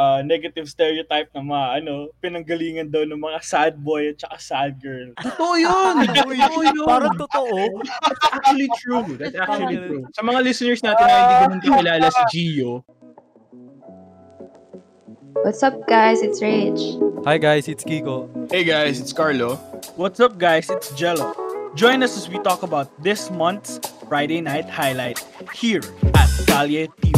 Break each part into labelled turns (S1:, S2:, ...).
S1: uh, negative stereotype na mga ano, pinanggalingan daw ng mga sad boy at saka sad girl.
S2: Totoo yun! Totoo yun!
S3: Parang totoo.
S2: That's actually true. That's actually true. Sa mga listeners natin na hindi ganun kakilala si Gio,
S4: What's up, guys? It's Rage.
S3: Hi guys, it's Kiko.
S5: Hey guys, it's Carlo.
S1: What's up guys, it's Jello. Join us as we talk about this month's Friday night highlight here at Calle Timo.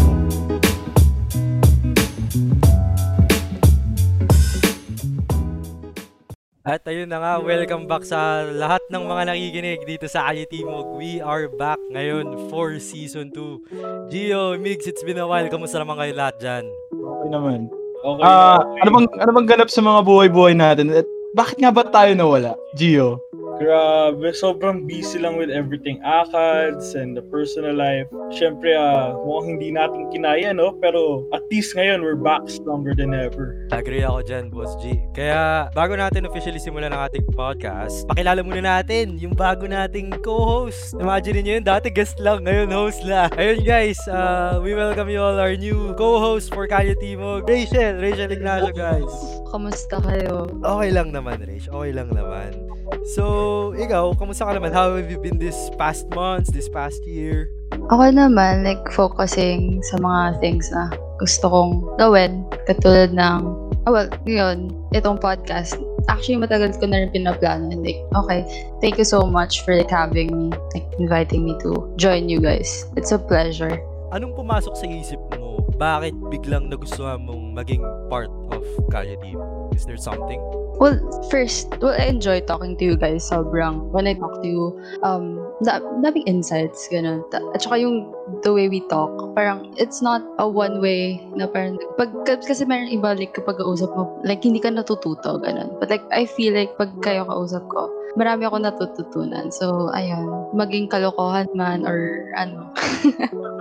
S3: At ayun na nga, welcome back sa lahat ng mga nakikinig dito sa Ali Timog. We are back ngayon for Season 2. Gio, Migs, it's been a while. Kamusta naman kayo lahat dyan?
S2: okay naman.
S1: Okay.
S2: Ah, ano bang ano bang ganap sa mga buhay-buhay natin? At bakit nga ba tayo nawala? Gio.
S1: Grabe, sobrang busy lang with everything ACADS and the personal life. Siyempre, ah, mukhang hindi natin kinaya, no? Pero at least ngayon, we're back stronger than ever.
S3: Agree ako dyan, Boss G. Kaya bago natin officially simulan ang ating podcast, pakilala muna natin yung bago nating co-host. Imagine niyo yun, dati guest lang, ngayon host na. Ayun guys, uh, we welcome you all our new co-host for Kalyo Timog, Rachel, Rachel Ignacio guys.
S4: Kamusta kayo?
S3: Okay lang naman, Rach. Okay lang naman. So, ikaw, kamusta ka naman? How have you been this past months, this past year?
S4: Ako naman, like, focusing sa mga things na gusto kong gawin. Katulad ng, oh well, yun, itong podcast. Actually, matagal ko na rin pinaplano. And like, okay, thank you so much for like having me, like inviting me to join you guys. It's a pleasure.
S3: Anong pumasok sa isip mo? Bakit biglang nagustuhan mong maging part of Kalyo Team? Is there something?
S4: Well, first, well, I enjoy talking to you guys. Sobrang, when I talk to you, um, da daming insights, ganun. At saka yung, the way we talk, parang, it's not a one way na parang, pag, kasi meron iba, like, kapag kausap mo, like, hindi ka natututo, ganun. But like, I feel like, pag kayo kausap ko, marami ako natututunan. So, ayun, maging kalokohan man, or ano.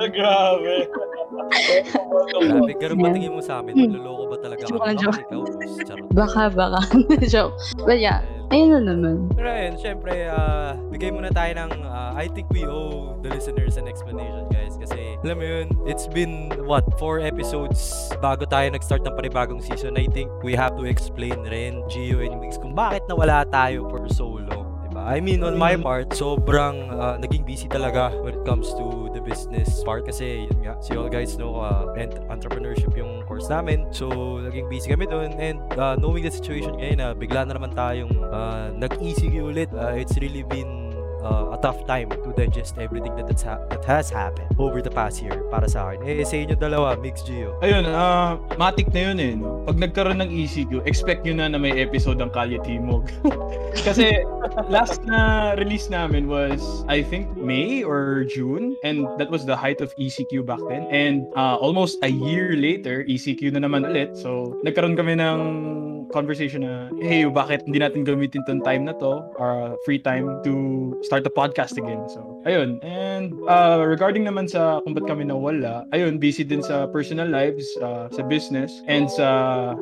S1: Ah, Grabe.
S3: Grabe, ganun ba tingin mo sa amin?
S4: Hmm.
S3: Manloloko ba talaga
S4: lang,
S3: Bakit
S4: joke.
S3: ikaw? Charot.
S4: baka, baka. Joke. But yeah, ayun na naman.
S3: Pero ayun, syempre, ah, bigay muna tayo ng, ah, I think we owe the listeners an explanation, guys. Kasi, alam mo yun, it's been, what, four episodes bago tayo nag-start ng panibagong season. I think we have to explain rin, Gio and Mix, kung bakit nawala tayo for so long. I mean, on my part, sobrang ah, naging busy talaga when it comes to the business part. Kasi, yun nga, you all guys know, uh, entrepreneurship yung course namin. So, naging busy kami doon. And uh, knowing the situation ngayon na bigla na naman tayong uh, nag-ECQ ulit, uh, it's really been uh, a tough time to digest everything that, that's ha- that has happened over the past year para sa akin. Eh, sa inyo dalawa, Mix Gio.
S2: Ayun, ah, matik na yun eh. Pag nagkaroon ng ECQ, expect nyo na na may episode ng Kalye Timog. Kasi last na release namin was, I think, May or June. And that was the height of ECQ back then. And ah, almost a year later, ECQ na naman ulit. So, nagkaroon kami ng conversation na, hey, bakit hindi natin gamitin tong time na to, or free time to start the podcast again. So, ayun. And uh, regarding naman sa kung ba't kami nawala, ayun, busy din sa personal lives, uh, sa business, and sa,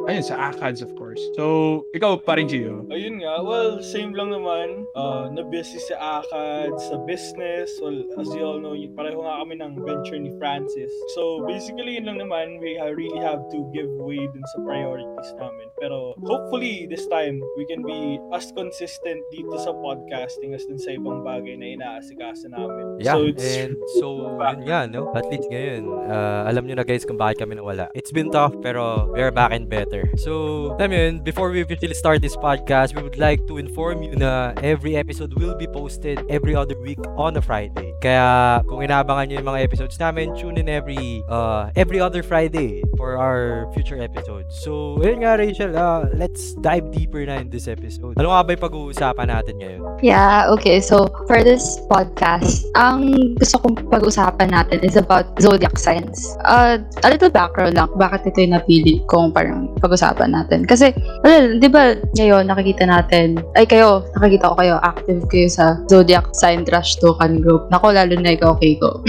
S2: ayun, sa ACADS, of course. So, ikaw, paring Gio.
S1: Ayun nga, well, same lang naman. Uh, na-busy sa ACAD, sa business. Well, as you all know, pareho nga kami ng venture ni Francis. So, basically, yun lang naman. We really have to give way dun sa priorities namin. Pero, hopefully, this time, we can be as consistent dito sa podcasting as dun sa ibang bagay na inaasikaso namin.
S3: Yeah,
S1: So, it's
S3: and so, yun nga, no? At least ngayon, uh, alam nyo na guys kung bakit kami nawala. It's been tough, pero we are back and better. So, alam yun, before we officially start this podcast, we would like to inform you na every episode will be posted every other week on a Friday. Kaya, kung inaabangan nyo yung mga episodes namin, tune in every, uh, every other Friday for our future episodes. So, yun nga, Rachel, uh, let's dive deeper na in this episode. Ano nga ba yung pag-uusapan natin ngayon?
S4: Yeah, okay. So, for this podcast, ang gusto kong pag-usapan natin is about zodiac signs. Uh, a little background lang, bakit ito yung napili kong parang pag-usapan natin. Kasi, well, di ba, ngayon nakikita natin, ay kayo, nakikita ko kayo, active kayo sa zodiac sign trash token group. Nako, lalo na ikaw, Keiko.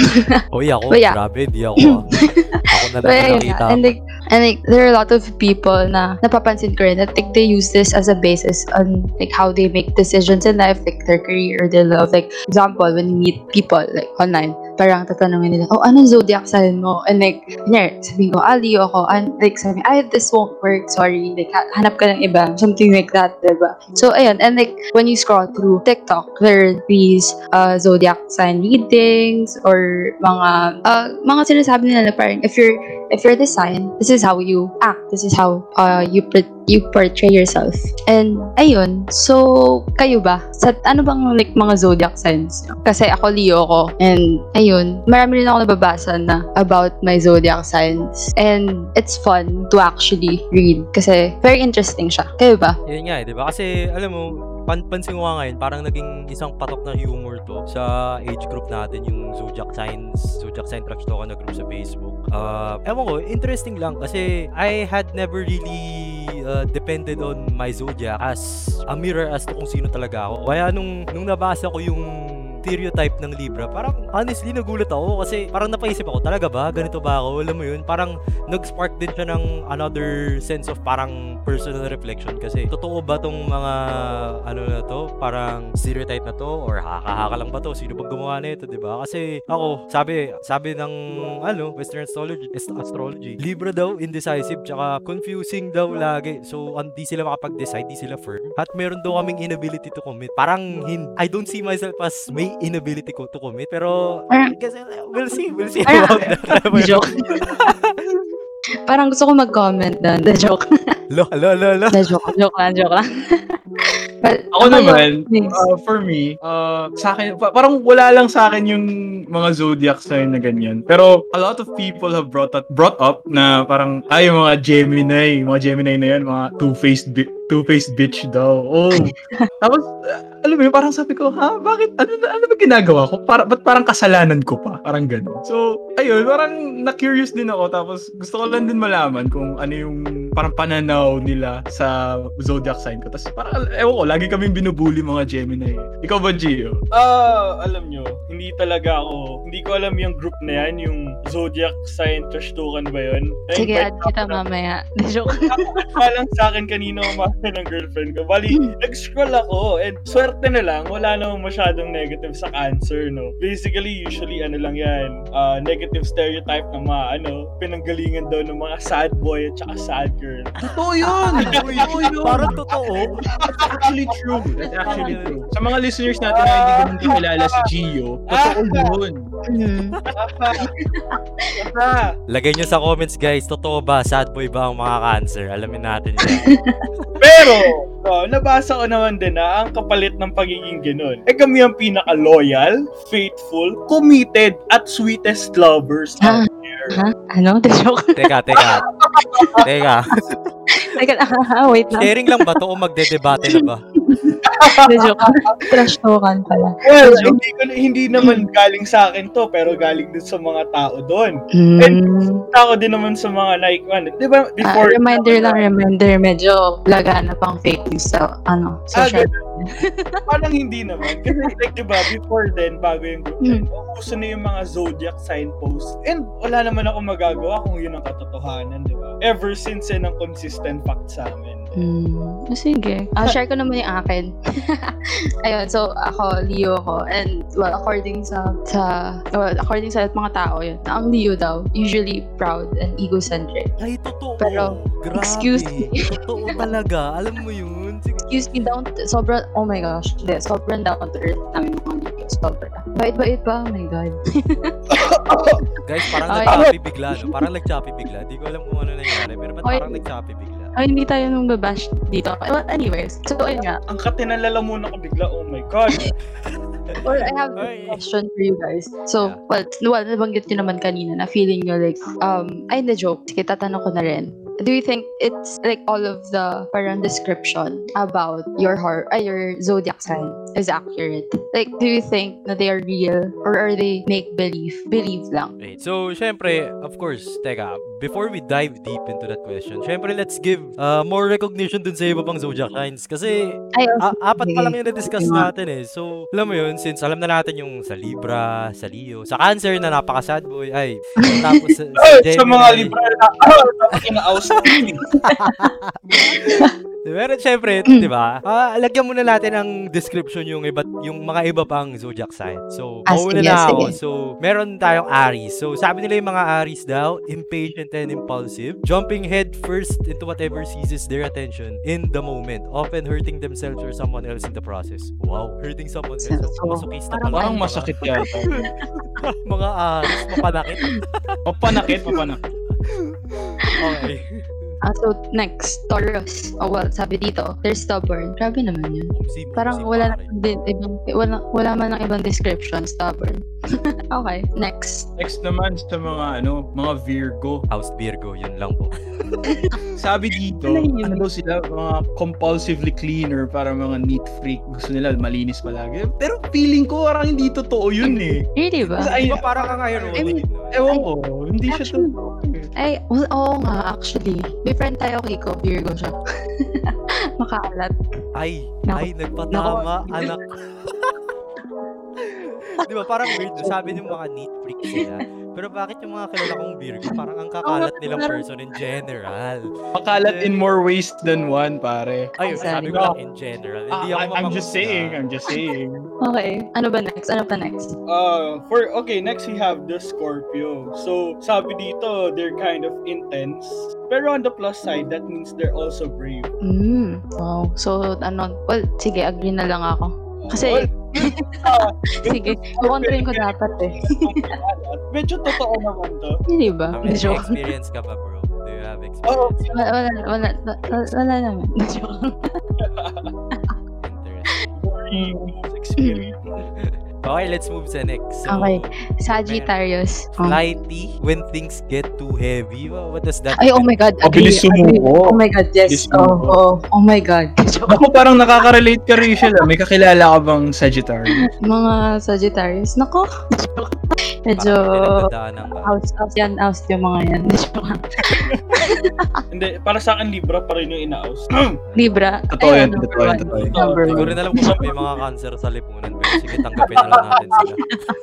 S3: Oy, ako,
S4: But yeah.
S3: grabe, di ako. na lang
S4: But
S3: nakita.
S4: and like, and like, there are a lot of people na napapansin ko rin that like, they use this as a basis on like how they make decisions in life, like their career or their love. Like, example, when you meet people like online, parang tatanungin nila, oh, anong zodiac sign mo? And like, kunyari, sabihin ko, ah, Leo ako. And like, sabi, ay, this won't work, sorry. Like, ha- hanap ka ng iba. Something like that, diba? So, ayun. And like, when you scroll through TikTok, there are these uh, zodiac sign readings or mga, uh, mga sinasabi nila na parang, if you're, if you're this sign, this is how you act. This is how uh, you pre- you portray yourself. And ayun, so kayo ba? Sa ano bang like mga zodiac signs? Kasi ako Leo ko and ayun, marami rin ako nababasa na about my zodiac signs. And it's fun to actually read kasi very interesting siya. Kayo ba?
S3: Yun nga eh, di ba? Kasi, alam mo, pan pansin ko nga ngayon, parang naging isang patok ng humor to sa age group natin, yung Zodiac Signs, Zodiac Sign Trash Talk na group sa Facebook. Uh, ewan ko, interesting lang kasi I had never really uh, depended on my Zodiac as a mirror as to kung sino talaga ako. Kaya nung, nung nabasa ko yung stereotype ng Libra, parang honestly nagulat ako kasi parang napaisip ako, talaga ba? Ganito ba ako? Alam mo yun, parang nag-spark din siya ng another sense of parang personal reflection kasi totoo ba tong mga ano na to, parang stereotype na to or haka-haka lang ba to? Sino bang gumawa nito, 'di ba? Kasi ako, sabi sabi ng ano, Western astrology, astrology, Libra daw indecisive tsaka confusing daw lagi. So, hindi sila makapag-decide, hindi sila firm. At meron daw kaming inability to commit. Parang hin- I don't see myself as may inability ko to commit. Pero
S4: Parang-
S3: kasi we'll see, we'll see
S4: Parang-
S3: about that.
S4: Joke. Parang gusto ko mag-comment doon. The joke.
S3: Lo, lo, lo, lo.
S4: The joke. Joke lang, joke lang. But,
S2: Ako naman,
S4: Yes.
S2: uh, for me, uh, sa akin, pa- parang wala lang sa akin yung mga zodiac sign na ganyan. Pero a lot of people have brought up, brought up na parang, ay, yung mga Gemini, mga Gemini na yan, mga two-faced bi- two-faced bitch daw. Oh. Tapos, uh, alam mo yun, parang sabi ko, ha, bakit, ano, na- ano ba ginagawa ko? Para, ba't parang kasalanan ko pa? Parang gano'n. So, ayun, parang na-curious din ako. Tapos, gusto ko lang din malaman kung ano yung parang pananaw nila sa zodiac sign ko. Tapos, parang, ewan ko, lagi kaming binubuli mga Gemini. Ikaw ba, Gio?
S1: Ah, alam nyo, hindi talaga ako, hindi ko alam yung group na yan, yung Zodiac Sign Trash Tukan ba yun?
S4: sige,
S1: Na-invite
S4: add
S1: ako
S4: kita mamaya. Joke.
S1: Wala lang sa akin kanina umaga ng girlfriend ko. Bali, nag-scroll ako and swerte na lang, wala namang masyadong negative sa cancer, no? Basically, usually, ano lang yan, ah, negative stereotype ng mga, ano, pinanggalingan daw ng mga sad boy at saka sad girl.
S2: Totoo yun! Totoo yun!
S3: Parang totoo.
S2: That's actually true. That's actually true. Sa mga listeners natin na hindi ganun kakilala si Gio, totoo yun.
S3: Lagay nyo sa comments guys, totoo ba? Sad boy ba ang mga cancer? Alamin natin yan.
S1: Pero, oh, nabasa ko naman din na ang kapalit ng pagiging ganun. Eh kami ang pinaka-loyal, faithful, committed, at sweetest lovers
S4: Ah.
S1: out there.
S4: Ha? Ano? The joke.
S3: teka, teka. Teka.
S4: Teka lang, wait lang.
S3: Sharing lang ba to o magdedebate na ba?
S4: The joke. Trash talkan pala.
S1: Well, hindi, ko, hindi naman galing sa akin to, pero galing din sa mga tao doon.
S4: Mm.
S1: Tao din naman sa mga like, ano, di ba,
S4: Ah,
S1: before...
S4: reminder lang, reminder. Medyo lagana pang fake news sa, ano,
S1: Ah,
S4: social
S1: Parang hindi naman. Kasi like, di ba, before then, bago yung group
S4: Hmm.
S1: then, uso na yung mga zodiac sign post. And wala naman ako magagawa kung yun ang katotohanan, di ba? Ever since yan ang consistent fact sa amin.
S4: Mm, sige. Ah, share ko naman yung akin. Ayun, so ako, Leo ko. And, well, according sa, sa well, according sa mga tao yun, na ang Leo daw, usually proud and egocentric.
S3: Ay, totoo.
S4: Pero,
S3: Grabe.
S4: excuse me.
S3: Totoo talaga. Alam mo yun. Sige.
S4: Excuse me, down, to- sobrang, oh my gosh, hindi, sobrang down to earth namin mga Leo. Sobrang. Bait-bait ba? Oh my God.
S3: Guys, parang
S4: Ay.
S3: nag-choppy bigla, no? Parang nag-choppy bigla. Di ko alam kung ano nangyari. Pero ba't
S4: Ay.
S3: parang nag-choppy bigla?
S4: Ay, hindi tayo nung babash dito. Well, anyways, so ayun nga.
S1: Ang katinalala muna ko bigla, oh my God.
S4: Or I have a question for you guys. So,
S3: Yeah.
S4: well, well, nabanggit nyo naman kanina na feeling nyo like, um, ay, na joke. Sige, tatanong ko na rin. Do you think it's like all of the parang description about your heart, ay, your zodiac sign is accurate? Like, do you think na they are real or are they make believe? Believe lang.
S3: Wait, so, syempre, of course, teka, before we dive deep into that question, syempre, let's give uh, more recognition dun sa iba pang zodiac signs. Kasi,
S4: Ay,
S3: a- apat pa lang yung na-discuss natin eh. So, alam mo yun, since alam na natin yung sa Libra, sa Leo, sa Cancer na napaka-sad boy, ay, tapos sa, sa Gemini.
S1: sa mga libra na, dapat ina-oust.
S3: Pero syempre, di ba? Ah, lagyan muna natin ng description yung iba yung mga iba pang zodiac sign. So,
S4: Ah,
S3: mauna na ako. So, meron tayong Aries. So, sabi nila yung mga Aries daw, impatient and impulsive, jumping head first into whatever seizes their attention in the moment, often hurting themselves or someone else in the process. Wow, hurting someone else.
S4: So,
S3: So, masokista
S4: parang-
S3: pala.
S2: Parang masakit yata.
S3: mga Aries, mapanakit.
S2: Papanakit, papanakit.
S3: Okay.
S4: Ah, so, next, Taurus. Oh, well, sabi dito, they're stubborn. Grabe naman yun.
S3: Umsim,
S4: Parang wala
S3: pare.
S4: naman din ibang, wala, wala man ng ibang description, stubborn. okay, next.
S2: Next naman sa mga ano, mga Virgo.
S3: House Virgo, yun lang po.
S2: Sabi dito,
S4: Ano
S2: ano daw sila, mga compulsively cleaner, para mga neat freak. Gusto nila malinis palagi. Pero feeling ko parang hindi totoo yun eh.
S4: Really ba?
S2: Ay,
S3: Di ba parang kang ironic?
S4: I mean?
S2: Ewan ko, hindi siya totoo.
S4: Ay, well, oo nga, actually. May friend tayo, Kiko. Virgo siya. Makaalat.
S3: Ay,
S4: Nako.
S3: ay, nagpatama, anak. Di ba, parang weird. no? Sabi ng mga neat freak sila. Pero bakit yung mga kilala kong Virgo, parang ang kakalat nilang person in general.
S2: Makalat in more ways than one, pare.
S3: Ayun,
S4: Sorry.
S3: sabi ko lang in general. Hindi
S2: Ah,
S3: ako
S2: I'm just saying, I'm just saying.
S4: Okay. Ano ba next? Ano pa next?
S1: Uh, for okay, next we have the Scorpio. So, sabi dito, they're kind of intense. Pero on the plus side, that means they're also brave.
S4: Mm, wow. So, ano, well, sige, agree na lang ako. Kasi,
S1: Well, ah,
S4: sige, kukontrain ko dapat eh.
S1: medyo totoo naman to.
S4: Hindi ba?
S3: Ah, may
S4: Joke.
S3: experience ka ba, bro? Do you have
S1: Oh,
S3: experience?
S4: Wala, wala, wala, wala, wala naman. Joke.
S3: Interesting.
S1: experience.
S3: Okay, let's move sa next. So,
S4: Okay. Sagittarius. Oh.
S3: Flighty when things get too heavy. What does that
S4: Ay, oh my God. agree,
S2: Mabilis
S4: agree.
S2: sumuko.
S4: Oh my God, yes.
S2: Mabilis
S4: Oh, oh, oh my God.
S2: Ako parang nakaka-relate ka Rachel ah. May kakilala ka bang Sagittarius?
S4: Mga Sagittarius. Nako. Medyo house, house yan, house yung mga yan.
S1: Hindi, para sa akin, Libra pa rin yung ina-aus.
S4: Libra.
S2: Totoo
S4: Ay,
S2: yan, totoo yan, totoo yan.
S3: Hindi rin alam kung may mga cancer sa lipunan. Sige, tanggapin na lang natin sila.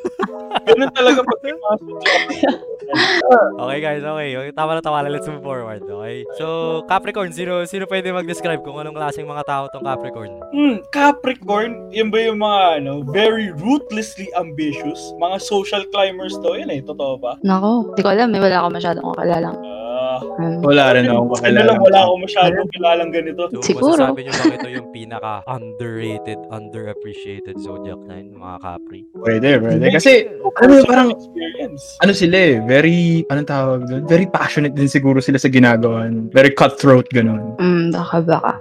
S1: Ganun talaga pag
S3: Okay guys, okay. Okay, Tama na tama na. Let's move forward. Okay. So, Capricorn, sino sino pwede mag-describe kung anong klaseng mga tao tong Capricorn?
S1: Hmm, Capricorn, yun ba yung mga ano, very ruthlessly ambitious? Mga social climbers to, yun eh, totoo ba?
S4: Nako, di ko alam. May wala ako masyadong kakalalang.
S1: Ah,
S4: Um,
S2: Wala rin akong
S1: ano
S2: kakilala.
S1: lang, wala akong masyadong kilalang ganito.
S3: So,
S4: Siguro.
S3: masasabi nyo bang ito yung pinaka underrated, underappreciated zodiac sign, mga Capri?
S2: Pwede, pwede. Kasi, mo, parang,
S1: experience.
S2: ano sila eh, very, anong tawag doon? Very passionate din siguro sila sa ginagawa. Very cutthroat, ganun.
S4: mm, baka baka.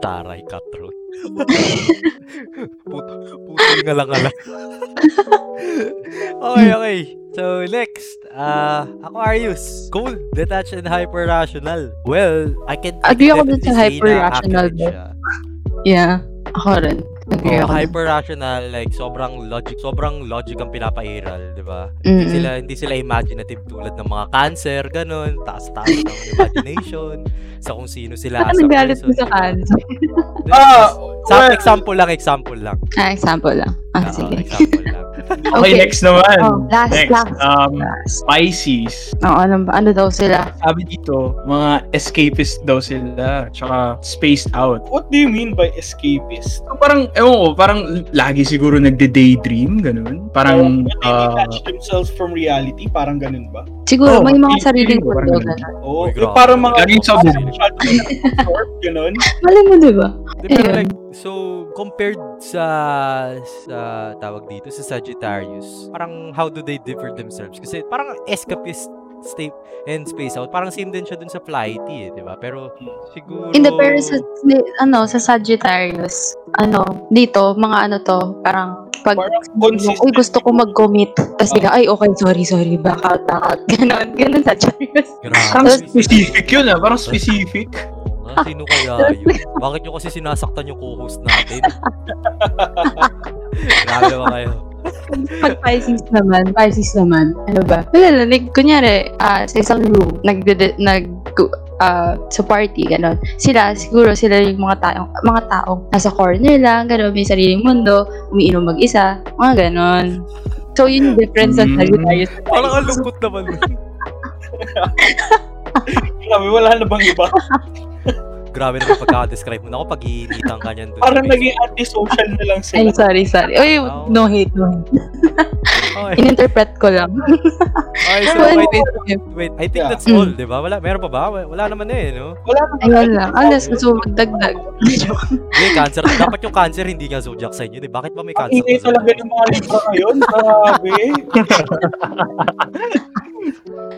S3: Taray, cutthroat. puto, puto nga lang ala. okay, okay. So, next. Uh, Aquarius. Cold, detached, and hyper-rational. Well, I can
S4: Agree ako dun sa hyper-rational. Yeah. Ako rin. Agree
S3: Oh,
S4: ako. dun.
S3: hyper-rational, like, sobrang logic, sobrang logic ang pinapairal, di ba? Hindi
S4: Mm-mm.
S3: sila, hindi sila imaginative tulad ng mga cancer, ganun, taas-taas ng imagination, sa kung sino sila
S4: Bakit
S3: as a
S4: nagalit mo sa cancer?
S1: Ah,
S3: Sa
S1: well,
S3: example lang, example lang.
S4: Ah, example lang. Ah,
S3: Oo,
S4: sige.
S3: example lang.
S2: Okay,
S4: Okay.
S2: next naman.
S4: Oh, last,
S2: next,
S4: last.
S2: um,
S4: Last.
S2: Pisces.
S4: Oo, ano, ba- ano daw sila?
S2: Sabi dito, mga escapist daw sila. Tsaka spaced out.
S1: what do you mean by escapist?
S2: So, parang, ewan ko, parang lagi siguro nagde-daydream, ganun. Parang,
S1: When they
S2: ah,
S1: detach themselves from reality, parang ganun ba?
S4: Siguro,
S2: Oh,
S4: may mga
S2: feeling
S4: sariling
S2: ko parang
S4: mundo.
S2: ganun.
S4: ganun.
S1: Oo,
S3: Uy,
S1: yung
S3: grabe.
S1: parang mga...
S2: Laging sa
S1: parang
S2: bubble.
S1: masyado absorb, ganun.
S4: Mali mo, di ba?
S3: Di, pero
S4: Ayun.
S3: like, so, compared sa, sa, tawag dito, sa Sagittarius, parang how do they differ themselves? Kasi parang escapist state and space out, parang same din siya dun sa flighty eh, di ba? Pero, siguro...
S4: Hindi, pero sa, ano, sa Sagittarius, ano, dito, mga ano to, parang, pag,
S1: Parang
S4: uy,
S1: consistent.
S4: gusto ko mag-commit. Tapos bigla, ay, okay, sorry, sorry, back out, back out. Ganon, ganon Sagittarius.
S3: Grabe.
S2: parang specific yun ah. Parang specific.
S3: Sino kaya yun? Bakit nyo kasi sinasaktan yung co-host natin? Grabe ba kayo?
S4: Pag Pisces naman, Pisces naman, ano ba? Wala lang, like, kunyari, ah, sa isang room, nag, nag, ah, sa party, gano'n. Sila, siguro sila yung mga taong, mga taong nasa corner lang, gano'n, may sariling mundo, umiinom mag-isa, mga gano'n. So, yun yung difference
S2: Mm.
S4: Sagittarius. sa
S3: Parang ang lungkot naman.
S1: Grabe, wala na bang iba?
S3: Grabe naman pagka-describe mo. Ako, pag-iinitan ka niyan doon.
S1: Parang naging anti-social na lang
S4: Ay,
S1: sila.
S4: sorry, sorry. Uy,
S3: Oh.
S4: no hate, no hate.
S3: Okay.
S4: In-interpret ko lang.
S3: Okay, so,
S4: Well,
S3: I think, wait, I think
S1: Yeah.
S3: that's all,
S4: Mm.
S3: di ba? Wala, meron pa ba? Wala naman eh, no?
S1: Wala naman.
S4: Ayun lang. Unless gusto mo magdagdag.
S3: Hindi, cancer. Dapat yung cancer, hindi nga zodiac sign yun. Eh. Bakit ba may
S1: Ang
S3: cancer? na
S1: talaga
S3: zodiac?
S1: ng mga libro ngayon. Grabe.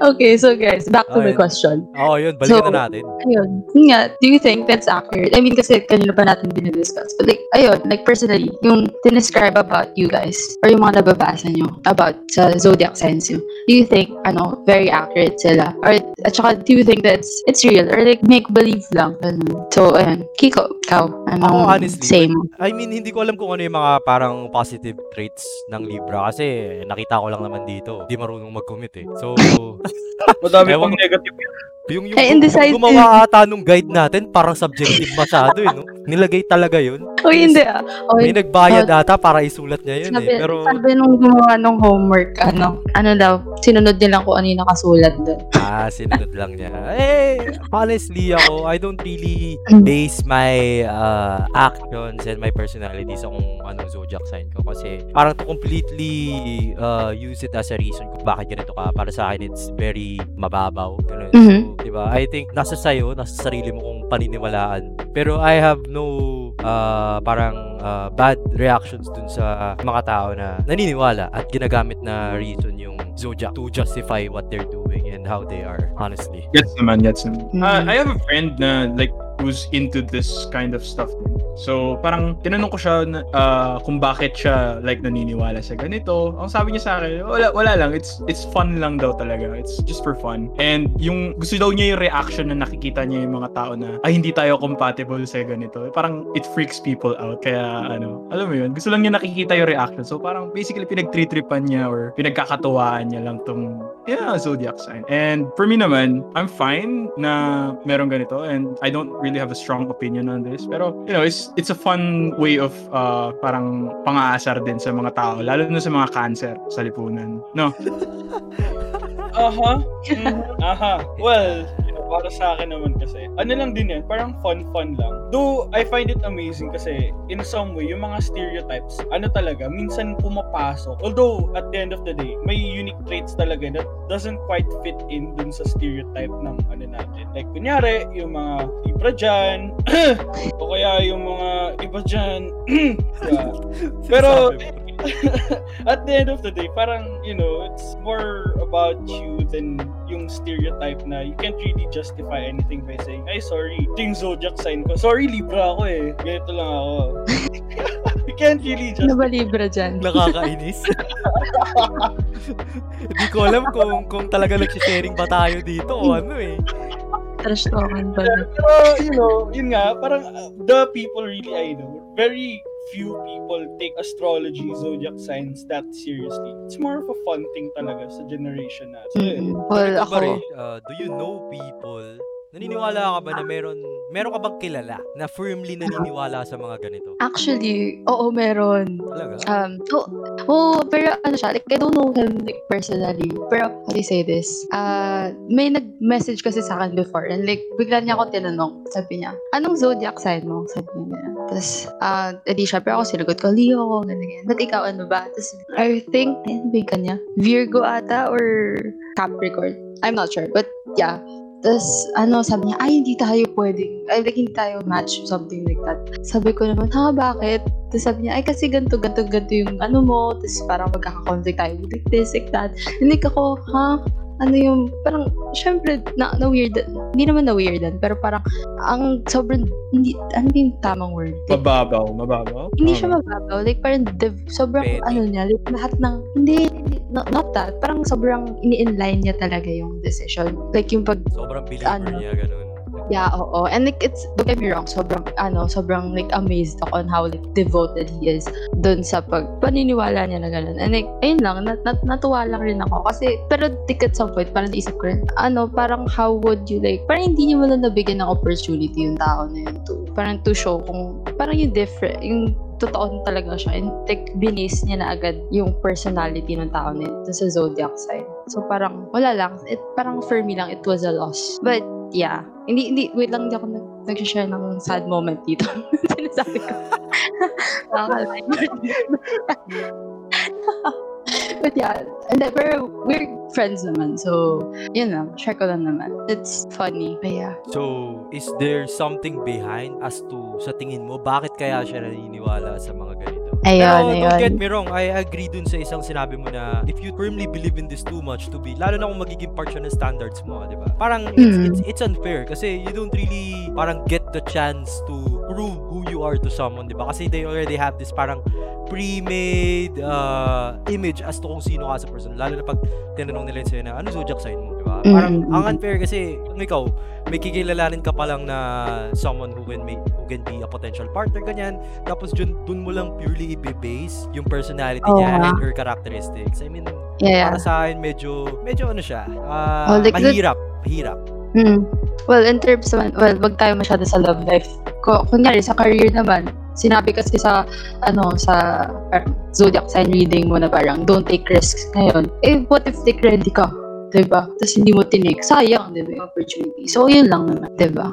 S4: Okay, so guys, back to my
S3: Ayun.
S4: question.
S3: Oo, yun. Balikan
S4: So,
S3: na natin.
S4: Ayun. Yun nga, do you think that's accurate? I mean, kasi kanina pa natin dinidiscuss. But like, ayun, like personally, yung describe about you guys, or yung mga nababasa nyo about sa zodiac signs nyo, do you think, ano, very accurate sila? Or, at saka, do you think that's, it's real? Or like, make-believe lang? Ganun. So, ayun. Kiko, ikaw, ano,
S3: Ako, honestly,
S4: same.
S3: I mean, hindi ko alam kung ano yung mga parang positive traits ng Libra kasi nakita ko lang naman dito. Hindi marunong mag-commit eh. So,
S1: Madami
S3: Ewan
S1: pang negative yun.
S3: yung, yung,
S4: Eh,
S3: yung
S4: indecisive.
S3: gumawa ata nung guide natin, parang subjective masyado eh, no? Nilagay talaga yun.
S4: Uy, hindi ah.
S3: May
S4: Uy,
S3: nagbayad ata para isulat niya yun
S4: sabi,
S3: eh. Pero,
S4: sabi nung gumawa ng homework, ano, ano daw, sinunod niya lang kung ano yung nakasulat doon.
S3: ah, sinunod lang niya. Eh, honestly ako, I don't really
S4: Mm.
S3: base my uh, actions and my personality sa kung anong zodiac sign ko. Kasi parang to completely uh, use it as a reason kung bakit ganito ka. Para sa akin, it's very mababaw. Ganun.
S4: Mhm.
S3: So, di ba? I think nasa sayo, nasa sarili mo kung paniniwalaan. Pero I have no uh, parang uh, bad reactions dun sa mga tao na naniniwala at ginagamit na reason yung zodiac to justify what they're doing and how they are, honestly.
S2: Gets naman, gets naman. Ah,
S4: Mhm.
S2: I have a friend na like who's into this kind of stuff. So, parang tinanong ko siya ah, kung bakit siya like naniniwala sa ganito. Ang sabi niya sa akin, wala, wala lang. It's it's fun lang daw talaga. It's just for fun. And yung gusto daw niya yung reaction na nakikita niya yung mga tao na ay hindi tayo compatible sa ganito. Parang it freaks people out. Kaya ano, alam mo yun, gusto lang niya nakikita yung reaction. So parang basically pinagtritripan niya or pinagkakatuwaan niya lang tong yeah, zodiac sign. And for me naman, I'm fine na meron ganito and I don't really have a strong opinion on this. Pero, you know, it's it's a fun way of uh, parang pang-aasar din sa mga tao, lalo na sa mga cancer sa lipunan. No?
S1: Aha. Mhm. Aha. Well, you know, para sa akin naman kasi, ano lang din yan, parang fun-fun lang. Though, I find it amazing kasi, in some way, yung mga stereotypes, ano talaga, minsan pumapasok. Although, at the end of the day, may unique traits talaga that doesn't quite fit in dun sa stereotype ng ano natin. Like, kunyari, yung mga Libra dyan, o kaya yung mga iba dyan, yeah. Pero,
S3: Sinasabi mo.
S1: at the end of the day, parang, you know, it's more about you than yung stereotype na you can't really justify anything by saying, ay, sorry, ito yung zodiac sign ko. Sorry, Libra ako eh. Ganito lang ako. you can't really
S4: Ano
S1: just...
S4: ba libra dyan?
S3: Nakakainis. Hindi ko alam kung kung talaga nagsisharing ba tayo dito o ano eh.
S4: Trash talking ba?
S1: Pero, you know, yun nga, parang uh, the people really I know, very few people take astrology, zodiac signs that seriously. It's more of a fun thing talaga sa generation natin. So, yun.
S4: Mm, Well, ako,
S3: ba, uh, do you know people Naniniwala ka ba na meron meron ka bang kilala na firmly naniniwala sa mga ganito?
S4: actually, oo, meron.
S3: Talaga?
S4: Um, oh, oh, pero ano siya, like, I don't know him, like, personally. Pero, how do you say this? Uh, may nag-message kasi sa akin before, and like, bigla niya ako tinanong. Sabi niya, anong zodiac sign mo? Sabi niya. Tapos, uh, edi syempre ako sinagot ko, Leo ako, ganyan, ganyan. Ba't ikaw ano ba? Tapos, I think, ayun ba yung kanya? Virgo ata, or Capricorn? I'm not sure, but yeah. Tapos, ano, sabi niya, ay, hindi tayo pwedeng, ay, like, hindi tayo match, something like that. Sabi ko naman, ha, bakit? Tapos sabi niya, ay, kasi ganito, ganito, ganito yung ano mo. Tapos parang magkaka-conflict tayo with like this, like that. Hindi ako, ha? Ano yung, parang, syempre, na, na weird, hindi naman na weirdan, pero parang, ang sobrang, hindi, ano yung tamang word? Like,
S2: Mababaw, mababaw.
S4: hindi siya mababaw. Like, parang, dev, sobrang,
S3: Petty.
S4: ano niya, like, lahat ng, hindi, hindi, not, not that. Parang sobrang ini-inline niya talaga yung decision. Like, yung pag,
S3: Sobrang believer
S4: ano?
S3: niya ganun.
S4: Yeah, oo. And like, it's, don't get me wrong, sobrang, ano, sobrang, like, amazed ako on how, like, devoted he is dun sa pag, paniniwala niya na ganun. And like, ayun lang, nat, nat, natuwa lang rin ako. Kasi, pero, like, at some point, parang naisip ko rin, ano, parang, how would you, like, parang hindi niya lang nabigyan ng opportunity yung tao na yun to, parang to show kung, parang yung different, yung totoo talaga siya. And like, binis niya na agad yung personality ng tao dun sa zodiac sign. So parang, wala lang. It, parang for me lang, it was a loss. But, yeah. Hindi, hindi, wait lang, hindi ako nag, nag-share ng sad moment dito. Sinasabi ko. But yeah, and then, pero we're friends naman. So, yun lang. Share ko lang naman. It's funny. But yeah.
S3: So, is there something behind as to sa tingin mo bakit kaya siya naniniwala sa mga ganito?
S4: Ayun,
S3: Pero don't get me wrong, I agree dun sa isang sinabi mo na if you firmly believe in this too much to be, lalo na kung magiging part siya ng standards mo, di ba? Parang it's,
S4: Mm.
S3: it's, it's unfair kasi you don't really parang get the chance to prove who you are to someone, di ba? Kasi they already have this parang pre-made uh, image as to kung sino ka sa person. Lalo na pag tinanong nila yun sa'yo na, ano zodiac sign mo, ba? Parang
S4: Mm.
S3: ang unfair kasi kung ikaw, may kikilalanin ka pa lang na someone who can make who can be a potential partner ganyan tapos dun, dun mo lang purely i-base yung personality
S4: Oo
S3: niya and her characteristics. I mean,
S4: Yeah.
S3: para sa akin medyo medyo ano siya, ah,
S4: Oh, like the-
S3: mahirap, mahirap.
S4: Mm. Well, in terms naman, well, wag tayo masyado sa love life. Ko, kunyari, sa career naman, sinabi kasi sa, ano, sa parang zodiac sign reading mo na parang, don't take risks ngayon. Eh, what if take ready ka? Diba? Tapos hindi mo tinik. Sayang, diba, yung opportunity. So, yun lang naman, diba?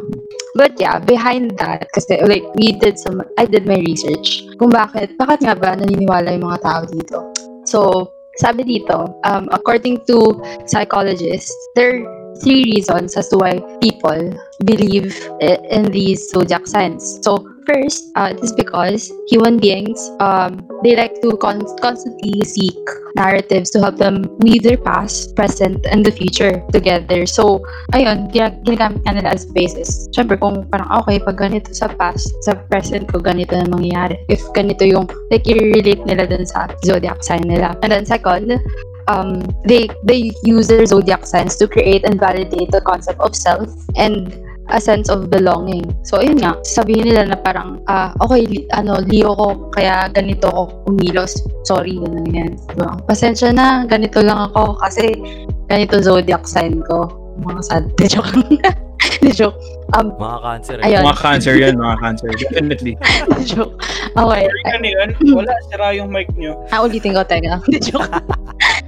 S4: But yeah, behind that, kasi like, we did some, I did my research kung bakit, bakit nga ba naniniwala yung mga tao dito. So, sabi dito, um, according to psychologists, there are three reasons as to why people believe in these zodiac signs. So, first, uh, it is because human beings, um, they like to con- constantly seek narratives to help them weave their past, present, and the future together. So, ayun, gina- ginagamit nga nila as basis. Siyempre, kung parang, okay, pag ganito sa past, sa present ko, ganito na mangyayari. If ganito yung, like, i-relate nila dun sa zodiac sign nila. And then second, um, they they use their zodiac signs to create and validate the concept of self and a sense of belonging. So, yun nga, sabihin nila na parang, ah, okay, li- ano, Leo ko, kaya ganito ako umilos. Sorry, ganun yan. Diba? Pasensya na, ganito lang ako kasi ganito zodiac sign ko. Mga sad. De joke. De joke. Um,
S3: Mga cancer.
S4: Ayun.
S2: Mga cancer yan, mga cancer. Definitely.
S4: de joke. Okay.
S1: Sorry ka yan. Wala, sira yung mic nyo.
S4: Ah, ulitin ko, teka. De joke.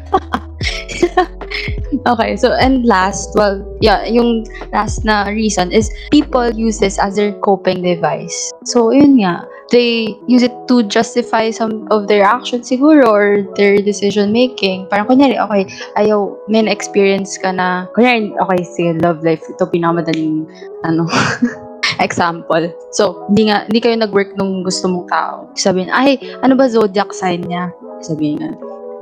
S4: okay, so and last, well, yeah, yung last na reason is people use this as their coping device. So, yun nga, they use it to justify some of their actions siguro or their decision making. Parang kunyari, okay, ayaw, may na-experience ka na, kunyari, okay, sige, love life, ito pinakamadaling, ano, example. So, hindi nga, hindi kayo nag-work nung gusto mong tao. Sabihin, ay, ano ba zodiac sign niya? Sabihin nga,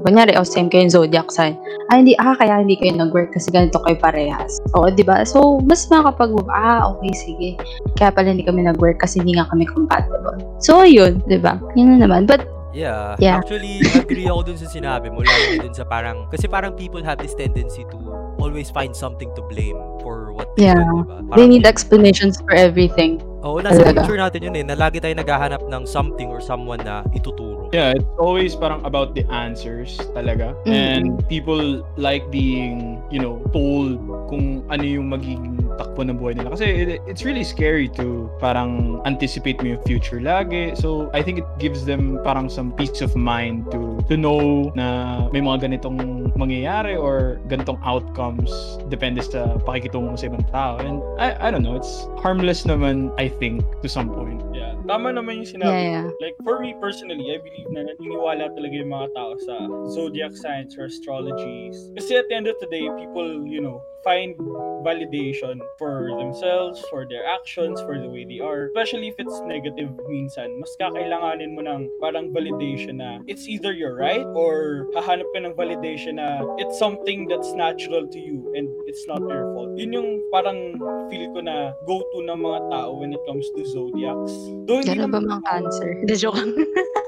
S4: kunyari, oh, same kayo yung zodiac sign. Ay, hindi, ah, kaya hindi kayo nag-work kasi ganito kayo parehas. O, di ba? So, mas makakapag ah, okay, sige. Kaya pala hindi kami nag-work kasi hindi nga kami compatible. So, yun, di ba? Yun na naman. But,
S3: Yeah.
S4: Yeah.
S3: Actually, agree ako dun sa sinabi mo. Lalo dun sa parang, kasi parang people have this tendency to always find something to blame for what they
S4: Yeah.
S3: do, diba?
S4: they
S3: Parang-
S4: need explanations for everything.
S3: Oo, nasa
S4: Talaga.
S3: culture natin yun eh, na lagi tayo naghahanap ng something or someone na ituturo.
S2: Yeah, it's always parang about the answers talaga.
S4: Mm.
S2: And people like being, you know, told kung ano yung magiging takbo ng buhay nila. Kasi it- it's really scary to parang anticipate mo yung future lagi. So, I think it gives them parang some peace of mind to to know na may mga ganitong mangyayari or ganitong outcomes depende sa pakikitungo mo sa ibang tao. And I, I don't know, it's harmless naman, I think, to some point.
S1: Yeah. Tama naman yung sinabi.
S4: Yeah, yeah.
S1: Like, for me personally, I believe na naniniwala talaga yung mga tao sa zodiac signs or astrologies. Kasi at the end of the day, people, you know, find validation for themselves, for their actions, for the way they are. Especially if it's negative minsan, mas kakailanganin mo ng parang validation na it's either you're right or hahanap ka ng validation na it's something that's natural to you and it's not your fault. Yun yung parang feel ko na go-to ng mga tao when it comes to zodiacs. Hindi
S4: Gano'n ba mga cancer? De joke.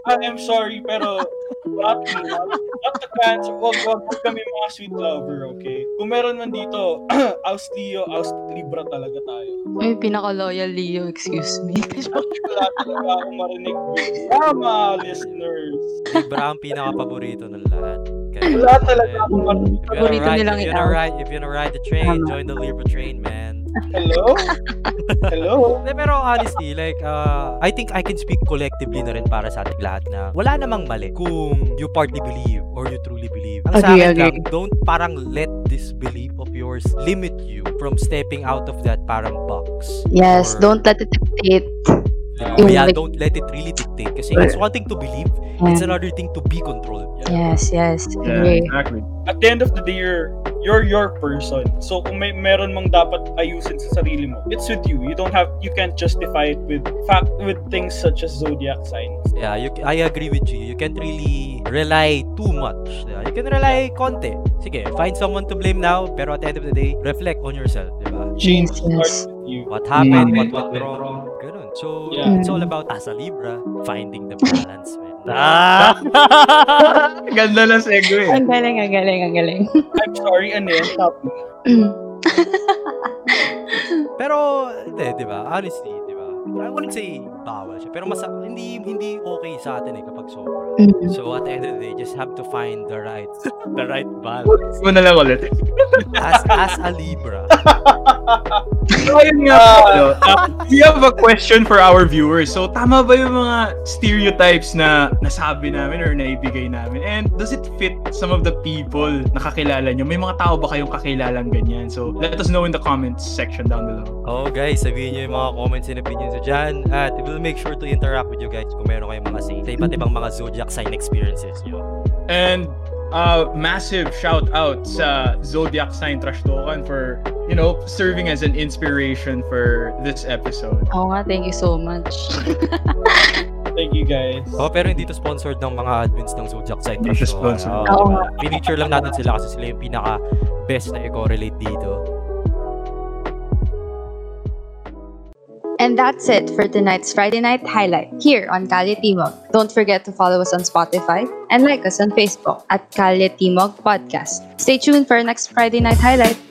S1: I am sorry, pero not, not the cancer. Wag, wag, kami mga sweet lover, okay? Kung meron man dito, Aus Leo, Aus Libra talaga tayo.
S4: May pinaka-loyal Leo, excuse me.
S1: Wala talaga akong marinig. Tama, listeners.
S3: Libra ang pinaka-paborito ng lahat. Kaya,
S1: Wala talaga akong marinig.
S3: If you wanna
S4: Paborito
S3: ride,
S4: nilang
S3: if you wanna
S4: itaw.
S3: ride, if you wanna ride the train, join the Libra train, man.
S1: Hello? Hello?
S3: Hindi, pero honestly, like, uh, I think I can speak collectively na rin para sa ating lahat na wala namang mali kung you partly believe or you truly believe. Ang sa akin lang, don't parang let this belief of yours limit you from stepping out of that parang box.
S4: Yes,
S3: Or-
S4: don't let it dictate.
S3: Yeah,
S4: like-
S3: don't let it really dictate. Kasi it's one thing to believe, it's
S4: Yeah.
S3: another thing to be controlled.
S4: Yes, yes.
S2: Yeah,
S4: Agree.
S2: exactly.
S1: At the end of the day, you're, you're your person. So kung may meron mang dapat ayusin sa sarili mo, it's with you. You don't have, you can't justify it with fact, with things such as zodiac signs.
S3: Yeah, you, I agree with you. You can't really rely too much. Yeah, you can rely konti. Sige, find someone to blame now, pero at the end of the day, reflect on yourself, di ba?
S1: Change
S4: Yes.
S3: What happened,
S2: Mm.
S3: what went wrong, ganun. So,
S1: Yeah.
S3: it's all about, as a Libra, finding the balance, man. Ah!
S2: Ganda ng segue.
S4: Ang galing, ang galing, ang galing.
S1: I'm sorry, ano me.
S3: pero, hindi, di ba? Honestly? I wouldn't say bawal siya. Pero mas, hindi, hindi okay sa atin eh kapag sobra.
S4: Mm.
S3: So, at the end of the day, just have to find the right, the right balance.
S2: Mo na lang ulit.
S3: As, as a Libra.
S2: So, ayun nga po, uh, we have a question for our viewers. So, tama ba yung mga stereotypes na nasabi namin or naibigay namin? And does it fit some of the people na kakilala nyo? May mga tao ba kayong kakilalang ganyan? So, let us know in the comments section down below.
S3: Oh guys, sabihin nyo yung mga comments and opinions nyo dyan at we'll make sure to interact with you guys kung meron kayong mga say sa iba't ibang mga zodiac sign experiences nyo.
S2: And uh, massive shout out sa Zodiac Sign Trash Talkan for, you know, serving as an inspiration for this episode.
S4: Oo nga, thank you so much.
S1: Thank you guys.
S3: Oh, pero hindi to sponsored ng mga admins ng zodiac sign
S2: Hindi
S3: trash talk.
S2: sponsored.
S3: Oh,
S4: Oo
S3: diba? Pinicture lang natin sila kasi sila yung pinaka best na i-correlate dito.
S4: And that's it for tonight's Friday Night Highlight here on Kalye Timog. Don't forget to follow us on Spotify and like us on Facebook at Kalye Timog Podcast. Stay tuned for our next Friday Night Highlight.